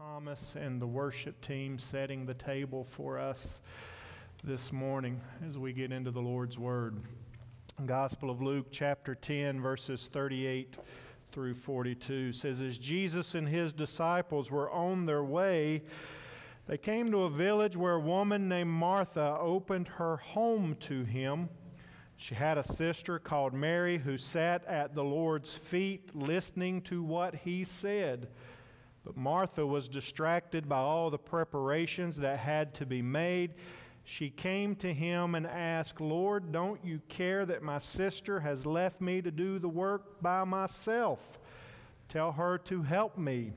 Thomas and the worship team setting the table for us this morning as we get into the Lord's Word. Gospel of Luke, chapter 10, verses 38 through 42 says, As Jesus and his disciples were on their way, they came to a village where a woman named Martha opened her home to him. She had a sister called Mary who sat at the Lord's feet listening to what he said. But Martha was distracted by all the preparations that had to be made. She came to him and asked, Lord, don't you care that my sister has left me to do the work by myself? Tell her to help me.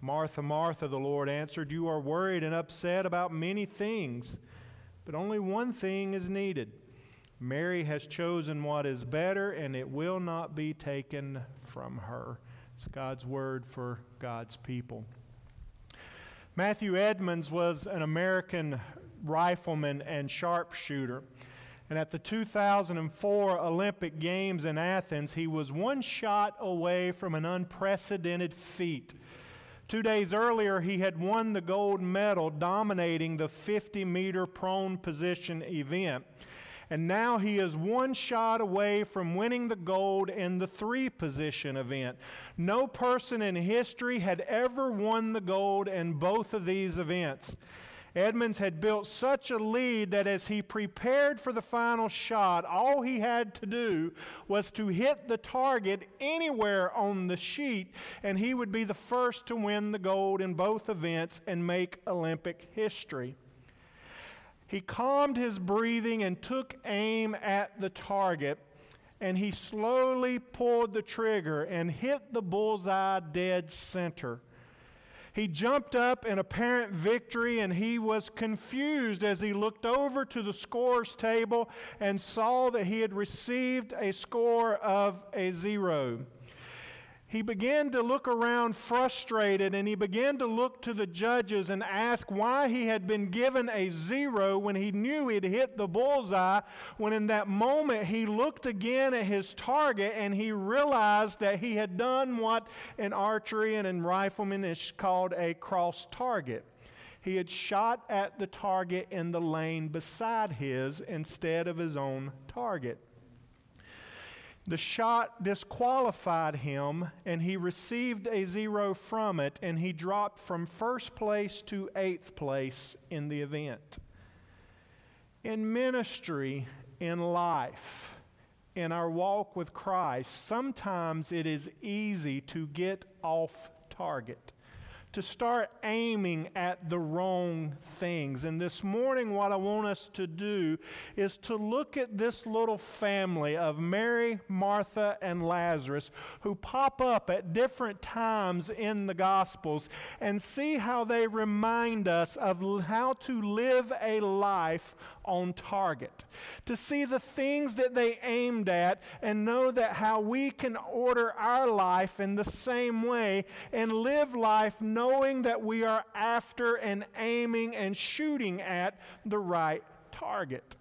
Martha, Martha, the Lord answered, You are worried and upset about many things, but only one thing is needed. Mary has chosen what is better, and it will not be taken from her. It's God's word for God's people. Matthew Emmons was an American rifleman and sharpshooter. And at the 2004 Olympic Games in Athens, he was one shot away from an unprecedented feat. Two days earlier, he had won the gold medal dominating the 50 meter prone position event. And now he is one shot away from winning the gold in the three position event. No person in history had ever won the gold in both of these events. Emmons had built such a lead that as he prepared for the final shot, all he had to do was to hit the target anywhere on the sheet, and he would be the first to win the gold in both events and make Olympic history. He calmed his breathing and took aim at the target, and he slowly pulled the trigger and hit the bullseye dead center. He jumped up in apparent victory and he was confused as he looked over to the scores table and saw that he had received a score of a zero he began to look around frustrated and he began to look to the judges and ask why he had been given a zero when he knew he'd hit the bullseye. When in that moment he looked again at his target and he realized that he had done what in archery and in rifleman is called a cross target. He had shot at the target in the lane beside his instead of his own target. The shot disqualified him, and he received a zero from it, and he dropped from first place to eighth place in the event. In ministry, in life, in our walk with Christ, sometimes it is easy to get off target to start aiming at the wrong things. And this morning, what I want us to do is to look at this little family of Mary, Martha, and Lazarus who pop up at different times in the Gospels and see how they remind us of how to live a life on target. To see the things that they aimed at and know that how we can order our life in the same way and live life knowing knowing that we are after and aiming and shooting at the right target.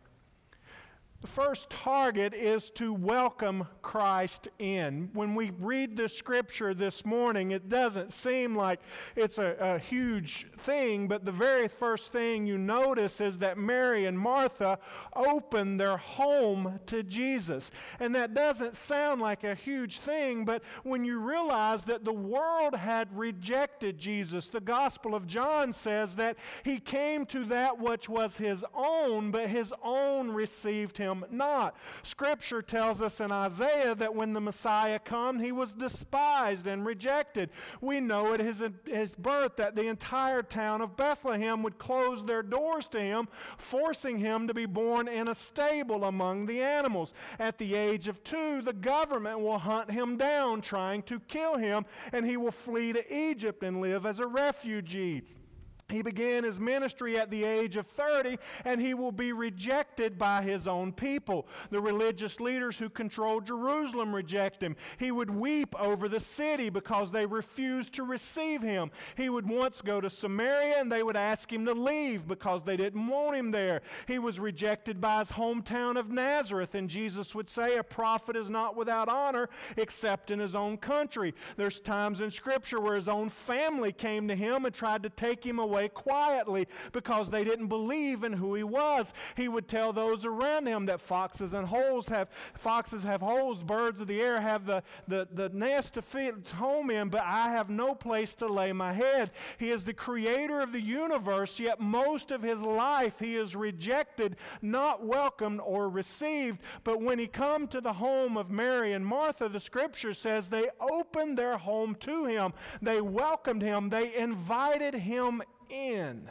The first target is to welcome Christ in. When we read the scripture this morning, it doesn't seem like it's a, a, huge thing, but the very first thing you notice is that Mary and Martha open their home to Jesus. And that doesn't sound like a huge thing, but when you realize that the world had rejected Jesus, the Gospel of John says that he came to that which was his own, but his own received him not. Scripture tells us in Isaiah that when the Messiah come, he was despised and rejected. We know at his, his birth that the entire town of Bethlehem would close their doors to him, forcing him to be born in a stable among the animals. At the age of two, the government will hunt him down, trying to kill him, and he will flee to Egypt and live as a refugee. He began his ministry at the age of 30, and he will be rejected by his own people. The religious leaders who control Jerusalem reject him. He would weep over the city because they refused to receive him. He would once go to Samaria, and they would ask him to leave because they didn't want him there. He was rejected by his hometown of Nazareth, and Jesus would say, A prophet is not without honor except in his own country. There's times in Scripture where his own family came to him and tried to take him away away quietly because they didn't believe in who he was. He would tell those around him that foxes and holes have foxes have holes, birds of the air have the, the, the nest to feed its home in, but I have no place to lay my head. He is the creator of the universe, yet most of his life he is rejected, not welcomed or received. But when he come to the home of Mary and Martha, the scripture says they opened their home to him. They welcomed him. They invited him in.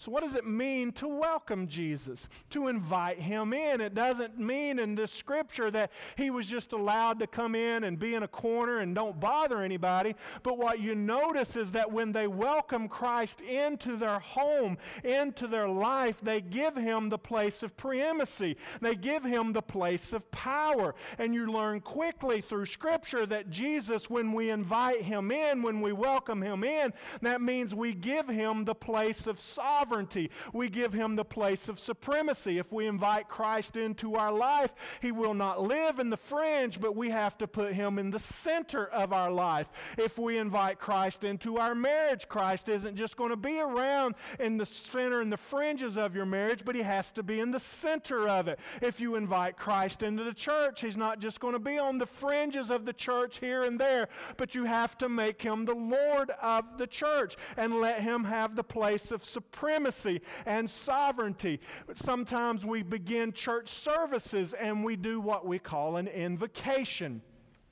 So, what does it mean to welcome Jesus? To invite him in. It doesn't mean in this scripture that he was just allowed to come in and be in a corner and don't bother anybody. But what you notice is that when they welcome Christ into their home, into their life, they give him the place of preeminency. They give him the place of power. And you learn quickly through scripture that Jesus, when we invite him in, when we welcome him in, that means we give him the place of sovereignty sovereignty. We give him the place of supremacy. If we invite Christ into our life, he will not live in the fringe, but we have to put him in the center of our life. If we invite Christ into our marriage, Christ isn't just going to be around in the center and the fringes of your marriage, but he has to be in the center of it. If you invite Christ into the church, he's not just going to be on the fringes of the church here and there, but you have to make him the Lord of the church and let him have the place of supremacy supremacy and sovereignty. Sometimes we begin church services and we do what we call an invocation.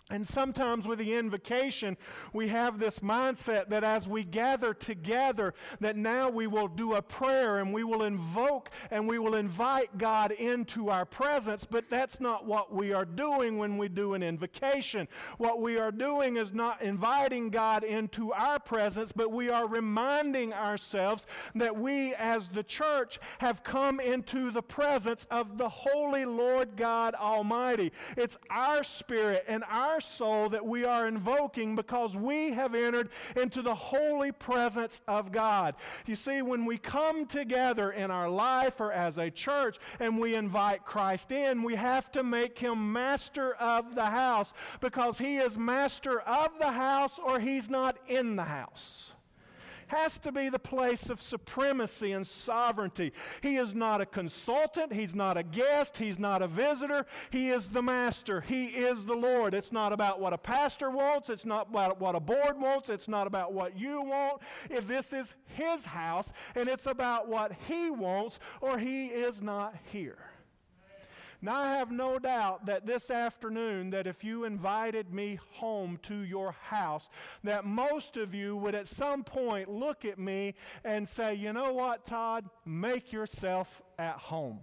And sometimes with the invocation, we have this mindset that as we gather together, that now we will do a prayer and we will invoke and we will invite God into our presence. But that's not what we are doing when we do an invocation. What we are doing is not inviting God into our presence, but we are reminding ourselves that we as the church have come into the presence of the Holy Lord God Almighty. It's our spirit and our our soul that we are invoking because we have entered into the holy presence of God. You see, when we come together in our life or as a church and we invite Christ in, we have to make him master of the house because he is master of the house or he's not in the house has to be the place of supremacy and sovereignty. He is not a consultant, he's not a guest, he's not a visitor. He is the master, he is the Lord. It's not about what a pastor wants, it's not about what a board wants, it's not about what you want. If this is his house and it's about what he wants, or he is not here. Now, I have no doubt that this afternoon, that if you invited me home to your house, that most of you would at some point look at me and say, you know what, Todd, make yourself at home.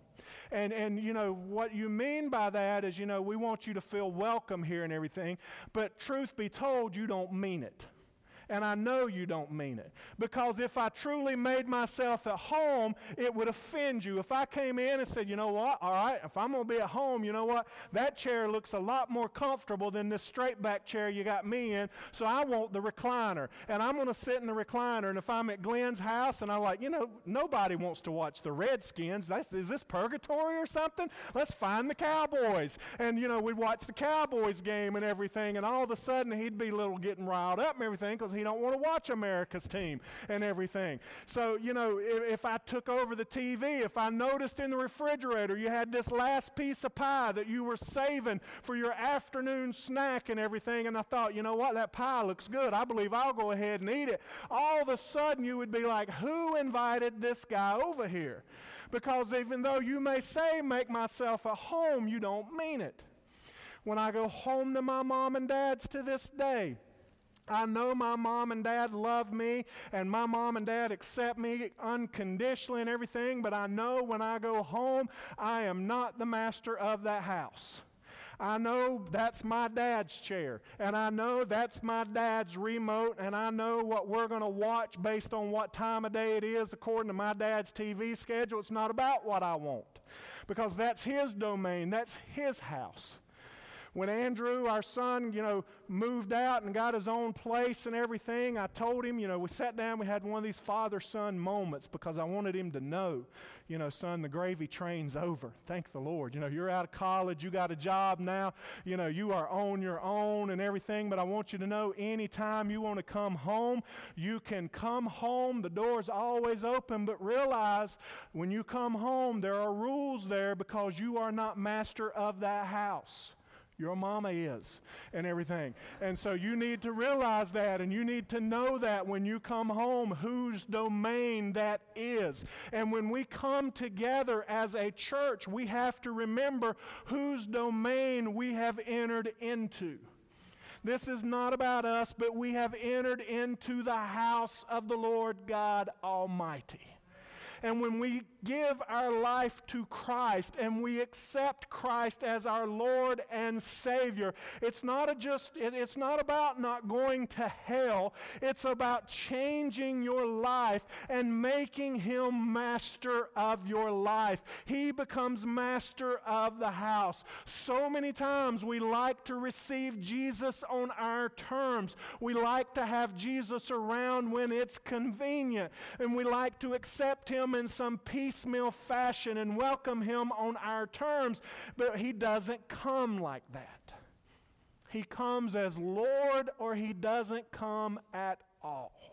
And, and, you know, what you mean by that is, you know, we want you to feel welcome here and everything, but truth be told, you don't mean it and I know you don't mean it. Because if I truly made myself at home, it would offend you. If I came in and said, you know what, all right, if I'm going to be at home, you know what, that chair looks a lot more comfortable than this straight back chair you got me in, so I want the recliner. And I'm going to sit in the recliner, and if I'm at Glenn's house and I'm like, you know, nobody wants to watch the Redskins. That's, is this purgatory or something? Let's find the Cowboys. And, you know, we'd watch the Cowboys game and everything, and all of a sudden he'd be a little getting riled up and everything because he don't want to watch America's team and everything. So, you know, if, if I took over the TV, if I noticed in the refrigerator you had this last piece of pie that you were saving for your afternoon snack and everything, and I thought, you know what, that pie looks good. I believe I'll go ahead and eat it. All of a sudden, you would be like, who invited this guy over here? Because even though you may say, make myself at home, you don't mean it. When I go home to my mom and dad's to this day, I know my mom and dad love me, and my mom and dad accept me unconditionally and everything, but I know when I go home, I am not the master of that house. I know that's my dad's chair, and I know that's my dad's remote, and I know what we're going to watch based on what time of day it is according to my dad's TV schedule. It's not about what I want because that's his domain, that's his house. When Andrew, our son, you know, moved out and got his own place and everything, I told him, you know, we sat down, we had one of these father son moments because I wanted him to know, you know, son, the gravy train's over. Thank the Lord. You know, you're out of college, you got a job now, you know, you are on your own and everything, but I want you to know anytime you want to come home, you can come home. The door's always open, but realize when you come home, there are rules there because you are not master of that house. Your mama is, and everything. And so you need to realize that, and you need to know that when you come home, whose domain that is. And when we come together as a church, we have to remember whose domain we have entered into. This is not about us, but we have entered into the house of the Lord God Almighty. And when we give our life to Christ and we accept Christ as our Lord and Savior, it's not a just it's not about not going to hell. It's about changing your life and making him master of your life. He becomes master of the house. So many times we like to receive Jesus on our terms. We like to have Jesus around when it's convenient and we like to accept him in some piecemeal fashion and welcome him on our terms, but he doesn't come like that. He comes as Lord or he doesn't come at all.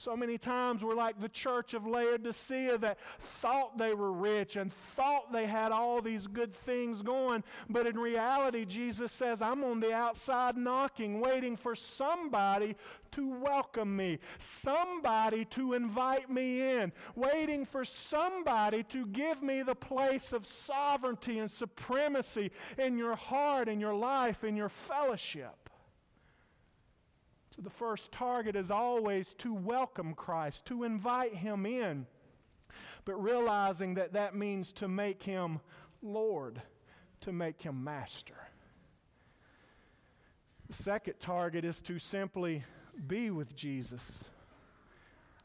So many times we're like the church of Laodicea that thought they were rich and thought they had all these good things going, but in reality, Jesus says, I'm on the outside knocking, waiting for somebody to welcome me, somebody to invite me in, waiting for somebody to give me the place of sovereignty and supremacy in your heart, in your life, in your fellowship. So the first target is always to welcome Christ, to invite him in, but realizing that that means to make him Lord, to make him master. The second target is to simply be with Jesus.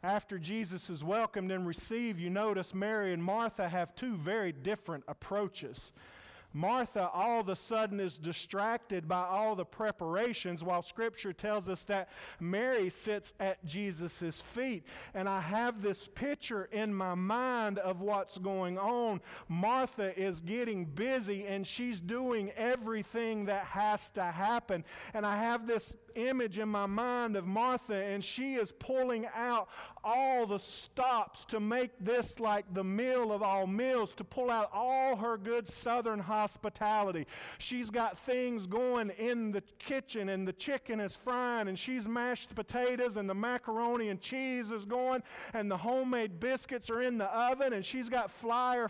After Jesus is welcomed and received, you notice Mary and Martha have two very different approaches. Martha all of a sudden is distracted by all the preparations while Scripture tells us that Mary sits at Jesus' feet. And I have this picture in my mind of what's going on. Martha is getting busy and she's doing everything that has to happen. And I have this image in my mind of Martha, and she is pulling out all the stops to make this like the meal of all meals, to pull out all her good southern hospitality. She's got things going in the kitchen, and the chicken is frying, and she's mashed potatoes, and the macaroni and cheese is going, and the homemade biscuits are in the oven, and she's got flour,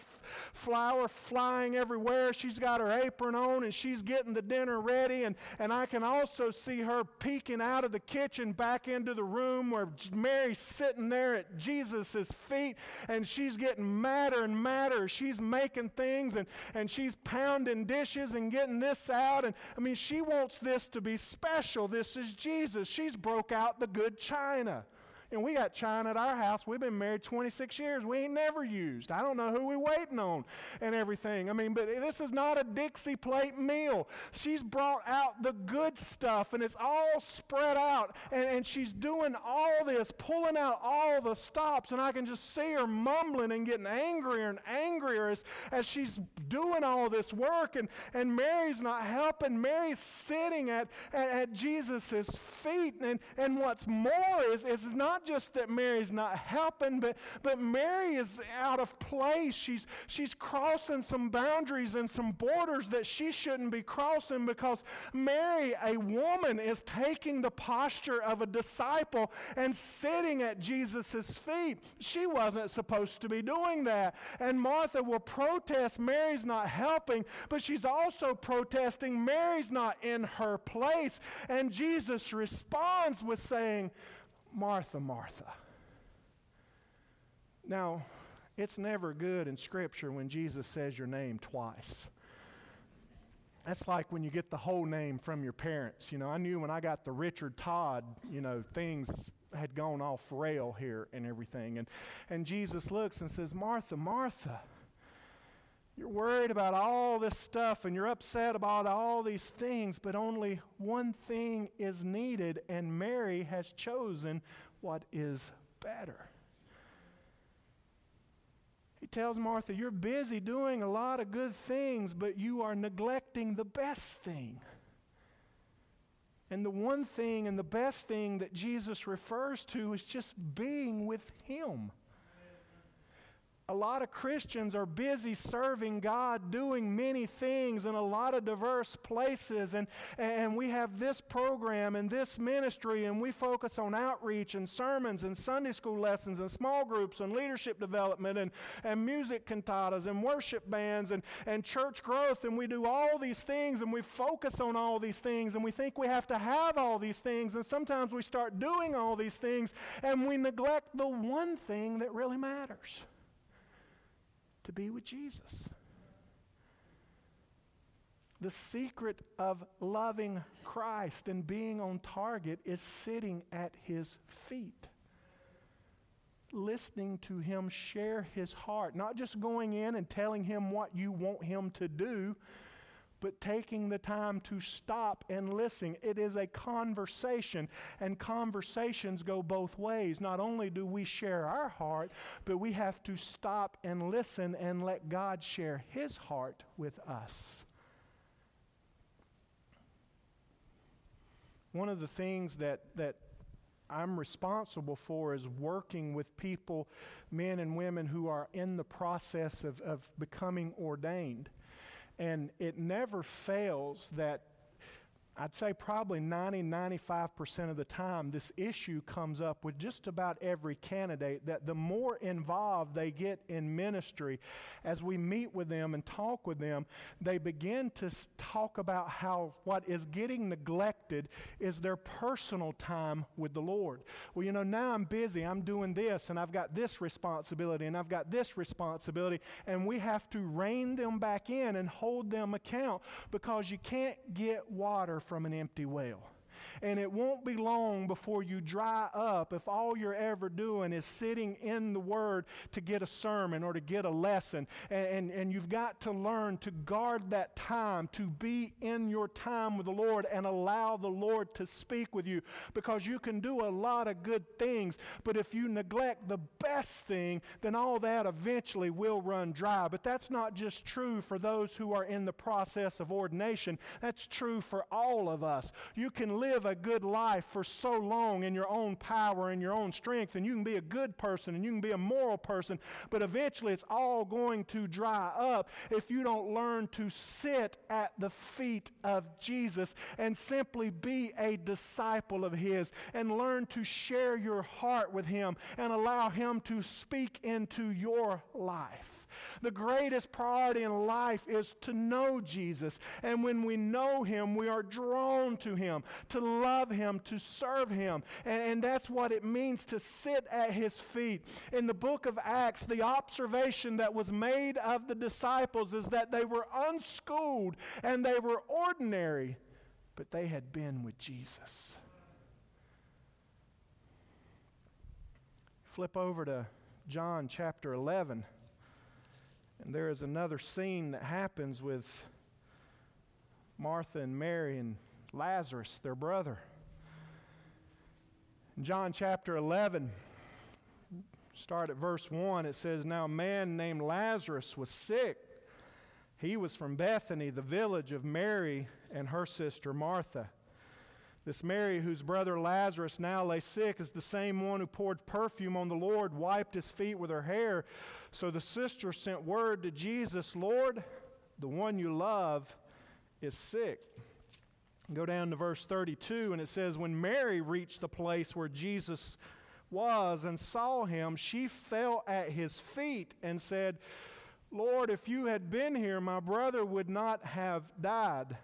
flour flying everywhere. She's got her apron on, and she's getting the dinner ready, and, and I can also see her peeking out of the kitchen back into the room where Mary's sitting there at Jesus' feet, and she's getting madder and madder. She's making things and, and she's pounding dishes and getting this out. And I mean, she wants this to be special. This is Jesus. She's broke out the good china. And we got china at our house. We've been married 26 years. We ain't never used. I don't know who we waiting on and everything. I mean, but this is not a Dixie plate meal. She's brought out the good stuff and it's all spread out. And, and she's doing all this, pulling out all the stops. And I can just see her mumbling and getting angrier and angrier as, as she's doing all this work. And, and Mary's not helping. Mary's sitting at, at, at Jesus' feet. And, and what's more is, is not not just that Mary's not helping, but, but Mary is out of place. She's, she's crossing some boundaries and some borders that she shouldn't be crossing because Mary, a woman, is taking the posture of a disciple and sitting at Jesus' feet. She wasn't supposed to be doing that. And Martha will protest Mary's not helping, but she's also protesting Mary's not in her place. And Jesus responds with saying, Martha, Martha. Now, it's never good in Scripture when Jesus says your name twice. that's like when you get the whole name from your parents. You know, I knew when I got the Richard Todd, you know, things had gone off rail here and everything. And, and Jesus looks and says, Martha, Martha, you're worried about all this stuff and you're upset about all these things, but only one thing is needed, and Mary has chosen what is better. He tells Martha, You're busy doing a lot of good things, but you are neglecting the best thing. And the one thing and the best thing that Jesus refers to is just being with Him a lot of Christians are busy serving God, doing many things in a lot of diverse places. And, and we have this program and this ministry, and we focus on outreach and sermons and Sunday school lessons and small groups and leadership development and, and music cantatas and worship bands and, and church growth. And we do all these things and we focus on all these things and we think we have to have all these things. And sometimes we start doing all these things and we neglect the one thing that really matters to be with Jesus. The secret of loving Christ and being on target is sitting at his feet. Listening to him share his heart, not just going in and telling him what you want him to do, but taking the time to stop and listen. It is a conversation, and conversations go both ways. Not only do we share our heart, but we have to stop and listen and let God share His heart with us. One of the things that, that I'm responsible for is working with people, men and women who are in the process of, of becoming ordained. And it never fails that I'd say probably 90, 95% of the time, this issue comes up with just about every candidate that the more involved they get in ministry, as we meet with them and talk with them, they begin to talk about how what is getting neglected is their personal time with the Lord. Well, you know, now I'm busy, I'm doing this, and I've got this responsibility, and I've got this responsibility, and we have to rein them back in and hold them account because you can't get water from an empty well. And it won't be long before you dry up if all you're ever doing is sitting in the Word to get a sermon or to get a lesson. And, and, and, you've got to learn to guard that time, to be in your time with the Lord and allow the Lord to speak with you. Because you can do a lot of good things, but if you neglect the best thing, then all that eventually will run dry. But that's not just true for those who are in the process of ordination, that's true for all of us. You can live live good life for so long in your own power and your own strength, and you can be a good person and you can be a moral person, but eventually it's all going to dry up if you don't learn to sit at the feet of Jesus and simply be a disciple of His and learn to share your heart with Him and allow Him to speak into your life. The greatest priority in life is to know Jesus. And when we know Him, we are drawn to Him, to love Him, to serve Him. And, and, that's what it means to sit at His feet. In the book of Acts, the observation that was made of the disciples is that they were unschooled and they were ordinary, but they had been with Jesus. Flip over to John chapter 11. And there is another scene that happens with Martha and Mary and Lazarus, their brother. In John chapter 11, start at verse 1, it says, Now a man named Lazarus was sick. He was from Bethany, the village of Mary and her sister Martha. This Mary, whose brother Lazarus now lay sick, is the same one who poured perfume on the Lord, wiped his feet with her hair. So the sister sent word to Jesus Lord, the one you love is sick. Go down to verse 32, and it says, When Mary reached the place where Jesus was and saw him, she fell at his feet and said, Lord, if you had been here, my brother would not have died.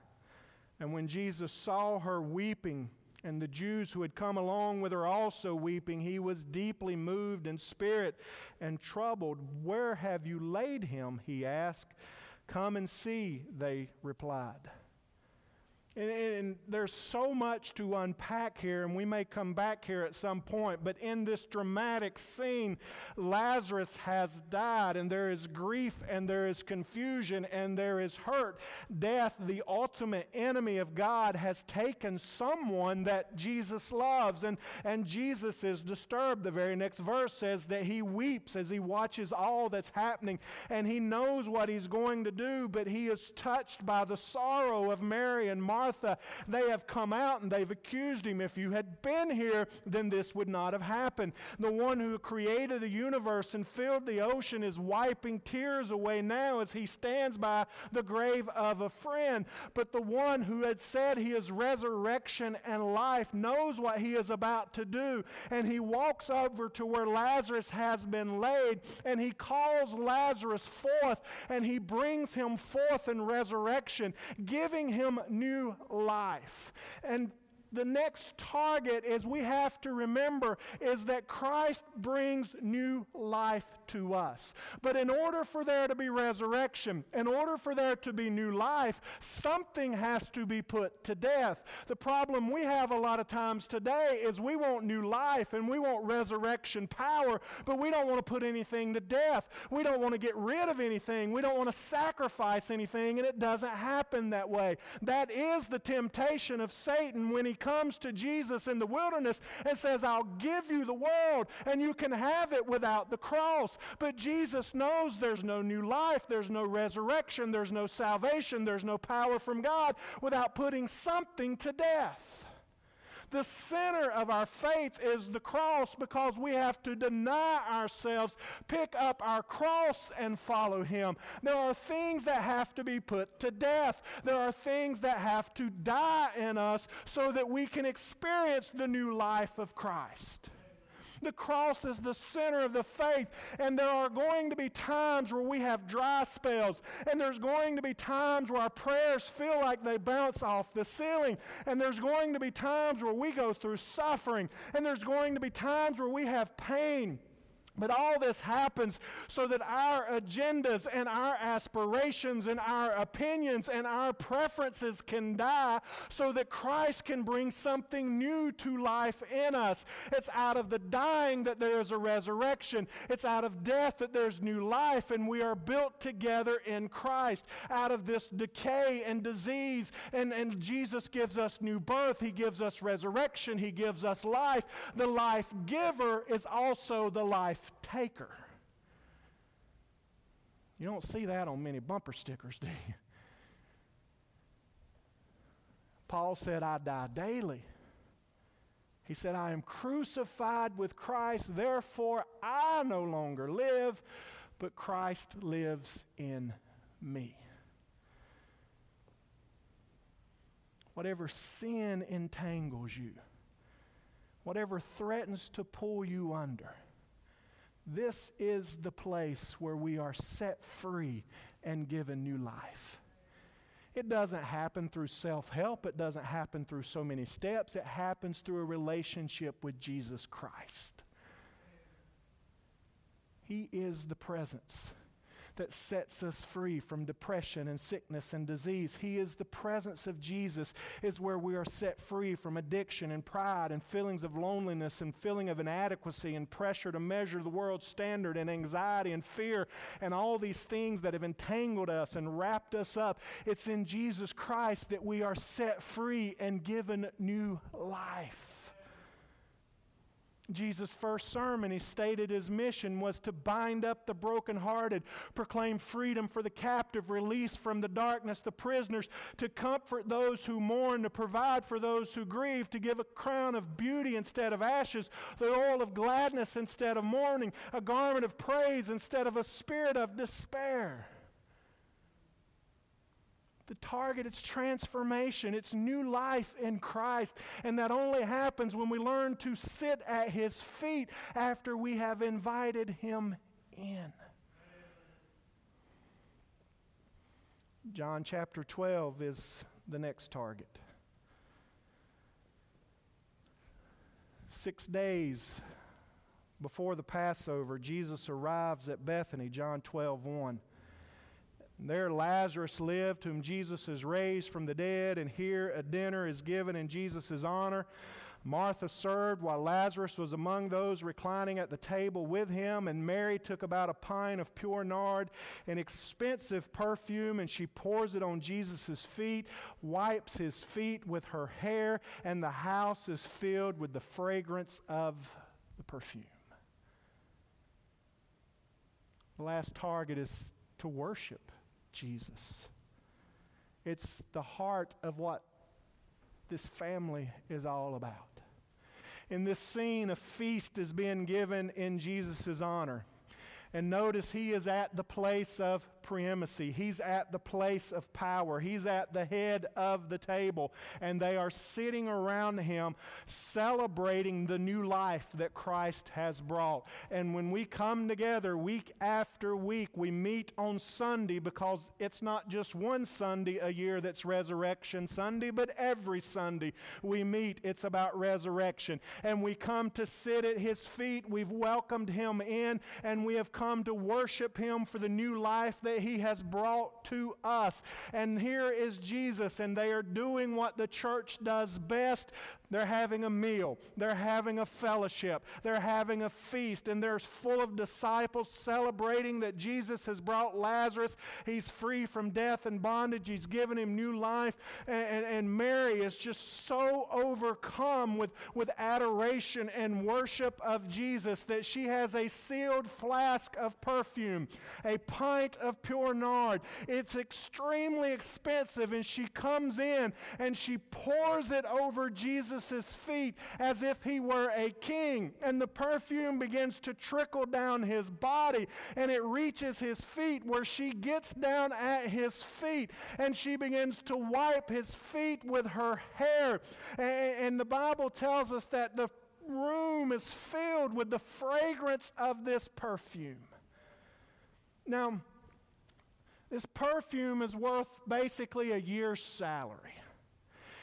And when Jesus saw her weeping, and the Jews who had come along with her also weeping, he was deeply moved in spirit and troubled. Where have you laid him? He asked. Come and see, they replied. And, and, there's so much to unpack here, and we may come back here at some point. But in this dramatic scene, Lazarus has died, and there is grief, and there is confusion, and there is hurt. Death, the ultimate enemy of God, has taken someone that Jesus loves, and, and Jesus is disturbed. The very next verse says that he weeps as he watches all that's happening, and he knows what he's going to do, but he is touched by the sorrow of Mary and Martha Martha, they have come out and they've accused him. If you had been here, then this would not have happened. The one who created the universe and filled the ocean is wiping tears away now as he stands by the grave of a friend. But the one who had said he is resurrection and life knows what he is about to do. And he walks over to where Lazarus has been laid and he calls Lazarus forth and he brings him forth in resurrection, giving him new life. And the next target is we have to remember is that Christ brings new life to us. But in order for there to be resurrection, in order for there to be new life, something has to be put to death. The problem we have a lot of times today is we want new life and we want resurrection power, but we don't want to put anything to death. We don't want to get rid of anything. We don't want to sacrifice anything, and it doesn't happen that way. That is the temptation of Satan when he comes to Jesus in the wilderness and says, I'll give you the world and you can have it without the cross. But Jesus knows there's no new life, there's no resurrection, there's no salvation, there's no power from God without putting something to death. The center of our faith is the cross because we have to deny ourselves, pick up our cross, and follow Him. There are things that have to be put to death. There are things that have to die in us so that we can experience the new life of Christ. The cross is the center of the faith. And there are going to be times where we have dry spells. And there's going to be times where our prayers feel like they bounce off the ceiling. And there's going to be times where we go through suffering. And there's going to be times where we have pain. But all this happens so that our agendas and our aspirations and our opinions and our preferences can die so that Christ can bring something new to life in us. It's out of the dying that there is a resurrection, it's out of death that there's new life, and we are built together in Christ. Out of this decay and disease, and, and Jesus gives us new birth, He gives us resurrection, He gives us life. The life giver is also the life taker. You don't see that on many bumper stickers, do you? Paul said, I die daily. He said, I am crucified with Christ, therefore I no longer live, but Christ lives in me. Whatever sin entangles you, whatever threatens to pull you under, this is the place where we are set free and given new life. It doesn't happen through self help, it doesn't happen through so many steps. It happens through a relationship with Jesus Christ. He is the presence that sets us free from depression and sickness and disease. He is the presence of Jesus, is where we are set free from addiction and pride and feelings of loneliness and feeling of inadequacy and pressure to measure the world's standard and anxiety and fear and all these things that have entangled us and wrapped us up. It's in Jesus Christ that we are set free and given new life. Jesus' first sermon, he stated his mission was to bind up the brokenhearted, proclaim freedom for the captive, release from the darkness the prisoners, to comfort those who mourn, to provide for those who grieve, to give a crown of beauty instead of ashes, the oil of gladness instead of mourning, a garment of praise instead of a spirit of despair the target. It's transformation, it's new life in Christ. And that only happens when we learn to sit at His feet after we have invited Him in. John chapter 12 is the next target. Six days before the Passover, Jesus arrives at Bethany, John 12 1. There Lazarus lived, whom Jesus has raised from the dead, and here a dinner is given in Jesus' honor. Martha served while Lazarus was among those reclining at the table with him, and Mary took about a pint of pure nard, an expensive perfume, and she pours it on Jesus' feet, wipes his feet with her hair, and the house is filled with the fragrance of the perfume. The last target is to worship Jesus. It's the heart of what this family is all about. In this scene, a feast is being given in Jesus' honor. And notice he is at the place of preeminency. He's at the place of power. He's at the head of the table. And they are sitting around him celebrating the new life that Christ has brought. And when we come together week after week, we meet on Sunday because it's not just one Sunday a year that's Resurrection Sunday, but every Sunday we meet, it's about resurrection. And we come to sit at his feet. We've welcomed him in, and we have come to worship him for the new life that he has brought to us. And here is Jesus, and they are doing what the church does best they're having a meal. They're having a fellowship. They're having a feast. And they're full of disciples celebrating that Jesus has brought Lazarus. He's free from death and bondage. He's given him new life. And, and, and Mary is just so overcome with, with adoration and worship of Jesus that she has a sealed flask of perfume, a pint of pure nard. It's extremely expensive. And she comes in and she pours it over Jesus Jesus' feet as if he were a king. And the perfume begins to trickle down his body and it reaches his feet where she gets down at his feet and she begins to wipe his feet with her hair. And, the Bible tells us that the room is filled with the fragrance of this perfume. Now, this perfume is worth basically a year's salary.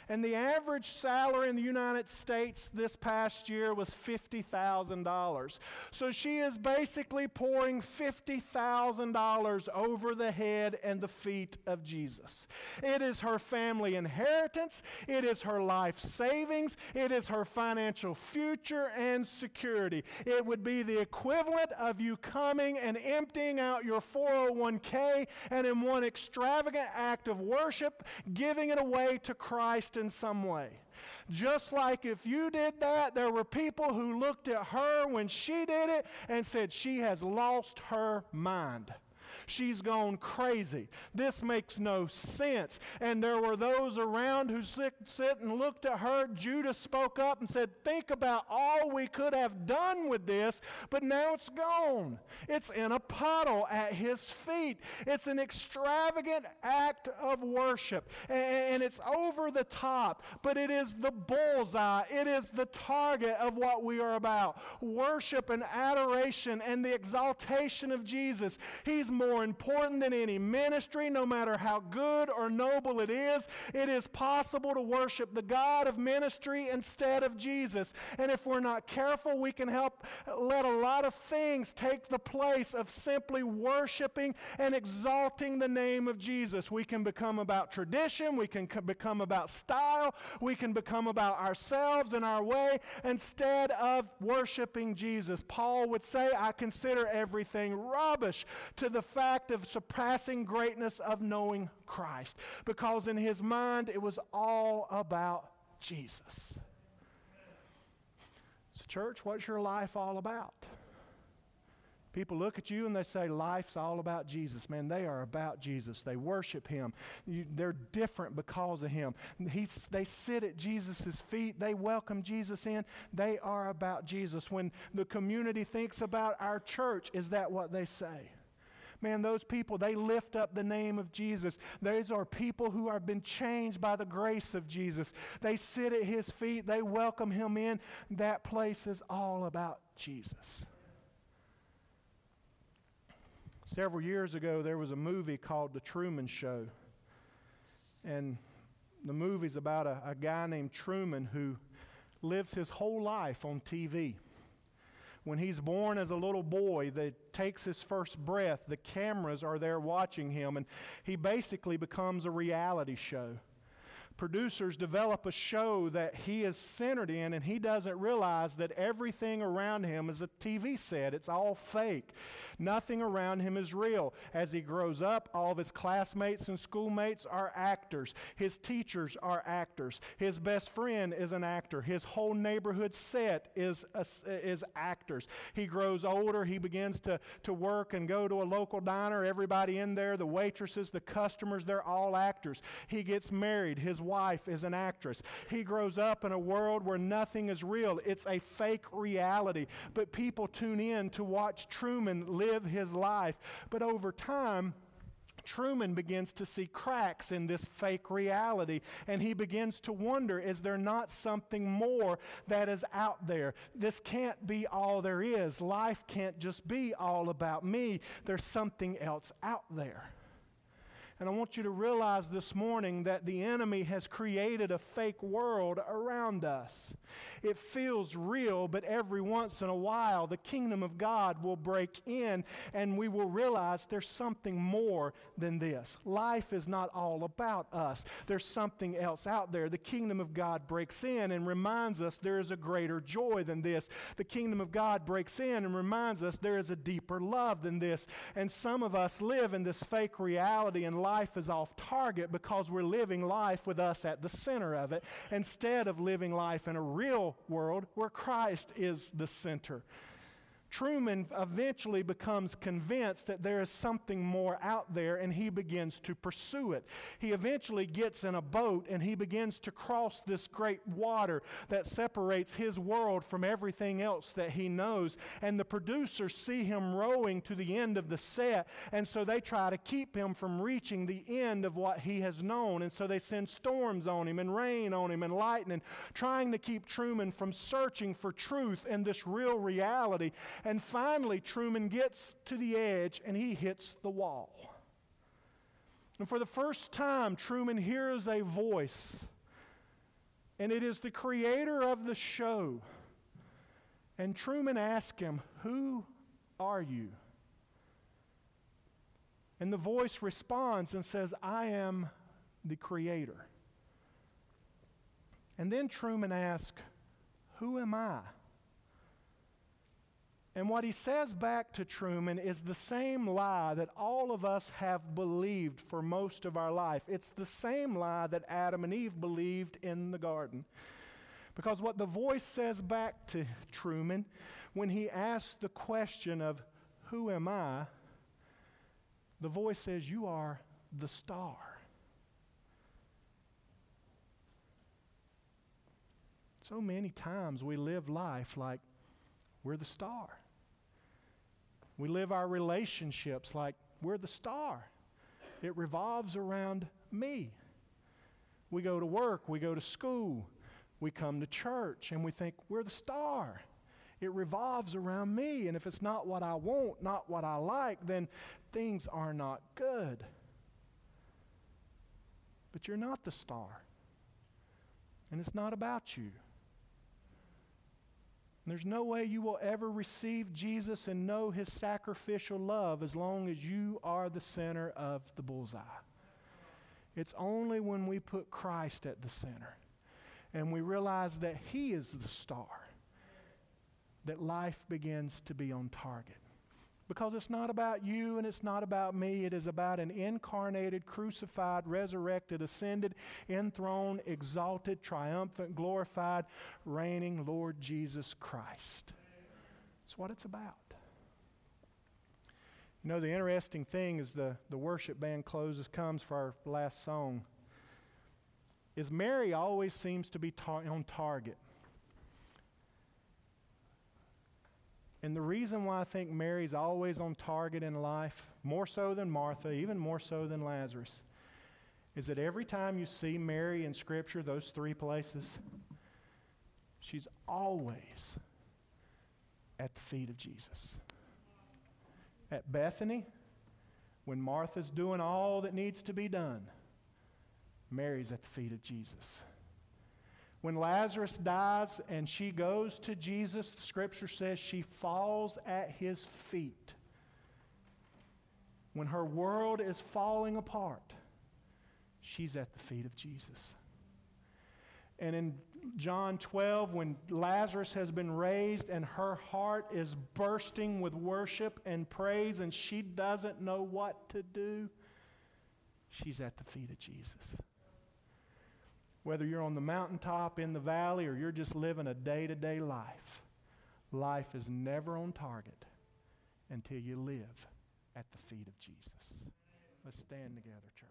And the average salary in the United States this past year was $50,000. So she is basically pouring $50,000 over the head and the feet of Jesus. It is her family inheritance, it is her life savings, it is her financial future and security. It would be the equivalent of you coming and emptying out your 401k and in one extravagant act of worship, giving it away to Christ in some way. Just like if you did that, there were people who looked at her when she did it and said, She has lost her mind. She's gone crazy. This makes no sense. And there were those around who sit, and looked at her. Judas spoke up and said, Think about all we could have done with this, but now it's gone. It's in a puddle at his feet. It's an extravagant act of worship. And it's over the top, but it is the bullseye. It is the target of what we are about worship and adoration and the exaltation of Jesus. He's more important than any ministry, no matter how good or noble it is. It is possible to worship the God of ministry instead of Jesus. And if we're not careful, we can help let a lot of things take the place of simply worshiping and exalting the name of Jesus. We can become about tradition, we can become about style, we can become about ourselves and our way instead of worshiping Jesus. Paul would say, I consider everything rubbish to the fact of surpassing greatness of knowing Christ. Because in his mind, it was all about Jesus. So, church, what's your life all about? People look at you and they say, Life's all about Jesus. Man, they are about Jesus. They worship Him. You, they're different because of Him. He's, they sit at Jesus' feet. They welcome Jesus in. They are about Jesus. When the community thinks about our church, is that what they say? Man, those people, they lift up the name of Jesus. Those are people who have been changed by the grace of Jesus. They sit at his feet, they welcome him in. That place is all about Jesus. Several years ago, there was a movie called The Truman Show. And the movie's about a, a guy named Truman who lives his whole life on TV. When he's born as a little boy that takes his first breath, the cameras are there watching him, and he basically becomes a reality show producers develop a show that he is centered in, and he doesn't realize that everything around him is a TV set. It's all fake. Nothing around him is real. As he grows up, all of his classmates and schoolmates are actors. His teachers are actors. His best friend is an actor. His whole neighborhood set is, a, is actors. He grows older. He begins to, to work and go to a local diner. Everybody in there, the waitresses, the customers, they're all actors. He gets married. His wife is an actress. He grows up in a world where nothing is real, it's a fake reality. But people tune in to watch Truman live his life. But over time, Truman begins to see cracks in this fake reality, and he begins to wonder is there not something more that is out there? This can't be all there is. Life can't just be all about me, there's something else out there. And I want you to realize this morning that the enemy has created a fake world around us. It feels real, but every once in a while, the kingdom of God will break in and we will realize there's something more than this. Life is not all about us, there's something else out there. The kingdom of God breaks in and reminds us there is a greater joy than this. The kingdom of God breaks in and reminds us there is a deeper love than this. And some of us live in this fake reality and life is off target because we're living life with us at the center of it instead of living life in a real world where Christ is the center. Truman eventually becomes convinced that there is something more out there and he begins to pursue it. He eventually gets in a boat and he begins to cross this great water that separates his world from everything else that he knows. And the producers see him rowing to the end of the set, and so they try to keep him from reaching the end of what he has known. And so they send storms on him and rain on him and lightning, trying to keep Truman from searching for truth and this real reality. And finally, Truman gets to the edge and he hits the wall. And for the first time, Truman hears a voice, and it is the creator of the show. And Truman asks him, Who are you? And the voice responds and says, I am the creator. And then Truman asks, Who am I? And what he says back to Truman is the same lie that all of us have believed for most of our life. It's the same lie that Adam and Eve believed in the garden. Because what the voice says back to Truman when he asks the question of, Who am I? the voice says, You are the star. So many times we live life like we're the star. We live our relationships like we're the star, it revolves around me. We go to work, we go to school, we come to church, and we think we're the star. It revolves around me, and if it's not what I want, not what I like, then things are not good. But you're not the star, and it's not about you. And there's no way you will ever receive Jesus and know his sacrificial love as long as you are the center of the bullseye. It's only when we put Christ at the center and we realize that he is the star that life begins to be on target. Because it's not about you and it's not about me. It is about an incarnated, crucified, resurrected, ascended, enthroned, exalted, triumphant, glorified, reigning Lord Jesus Christ. That's what it's about. You know, the interesting thing is the, the worship band closes, comes for our last song, is Mary always seems to be tar- on target. And the reason why I think Mary's always on target in life, more so than Martha, even more so than Lazarus, is that every time you see Mary in Scripture, those three places, she's always at the feet of Jesus. At Bethany, when Martha's doing all that needs to be done, Mary's at the feet of Jesus. When Lazarus dies and she goes to Jesus, the scripture says she falls at his feet. When her world is falling apart, she's at the feet of Jesus. And in John 12, when Lazarus has been raised and her heart is bursting with worship and praise and she doesn't know what to do, she's at the feet of Jesus. Whether you're on the mountaintop, in the valley, or you're just living a day to day life, life is never on target until you live at the feet of Jesus. Let's stand together, church.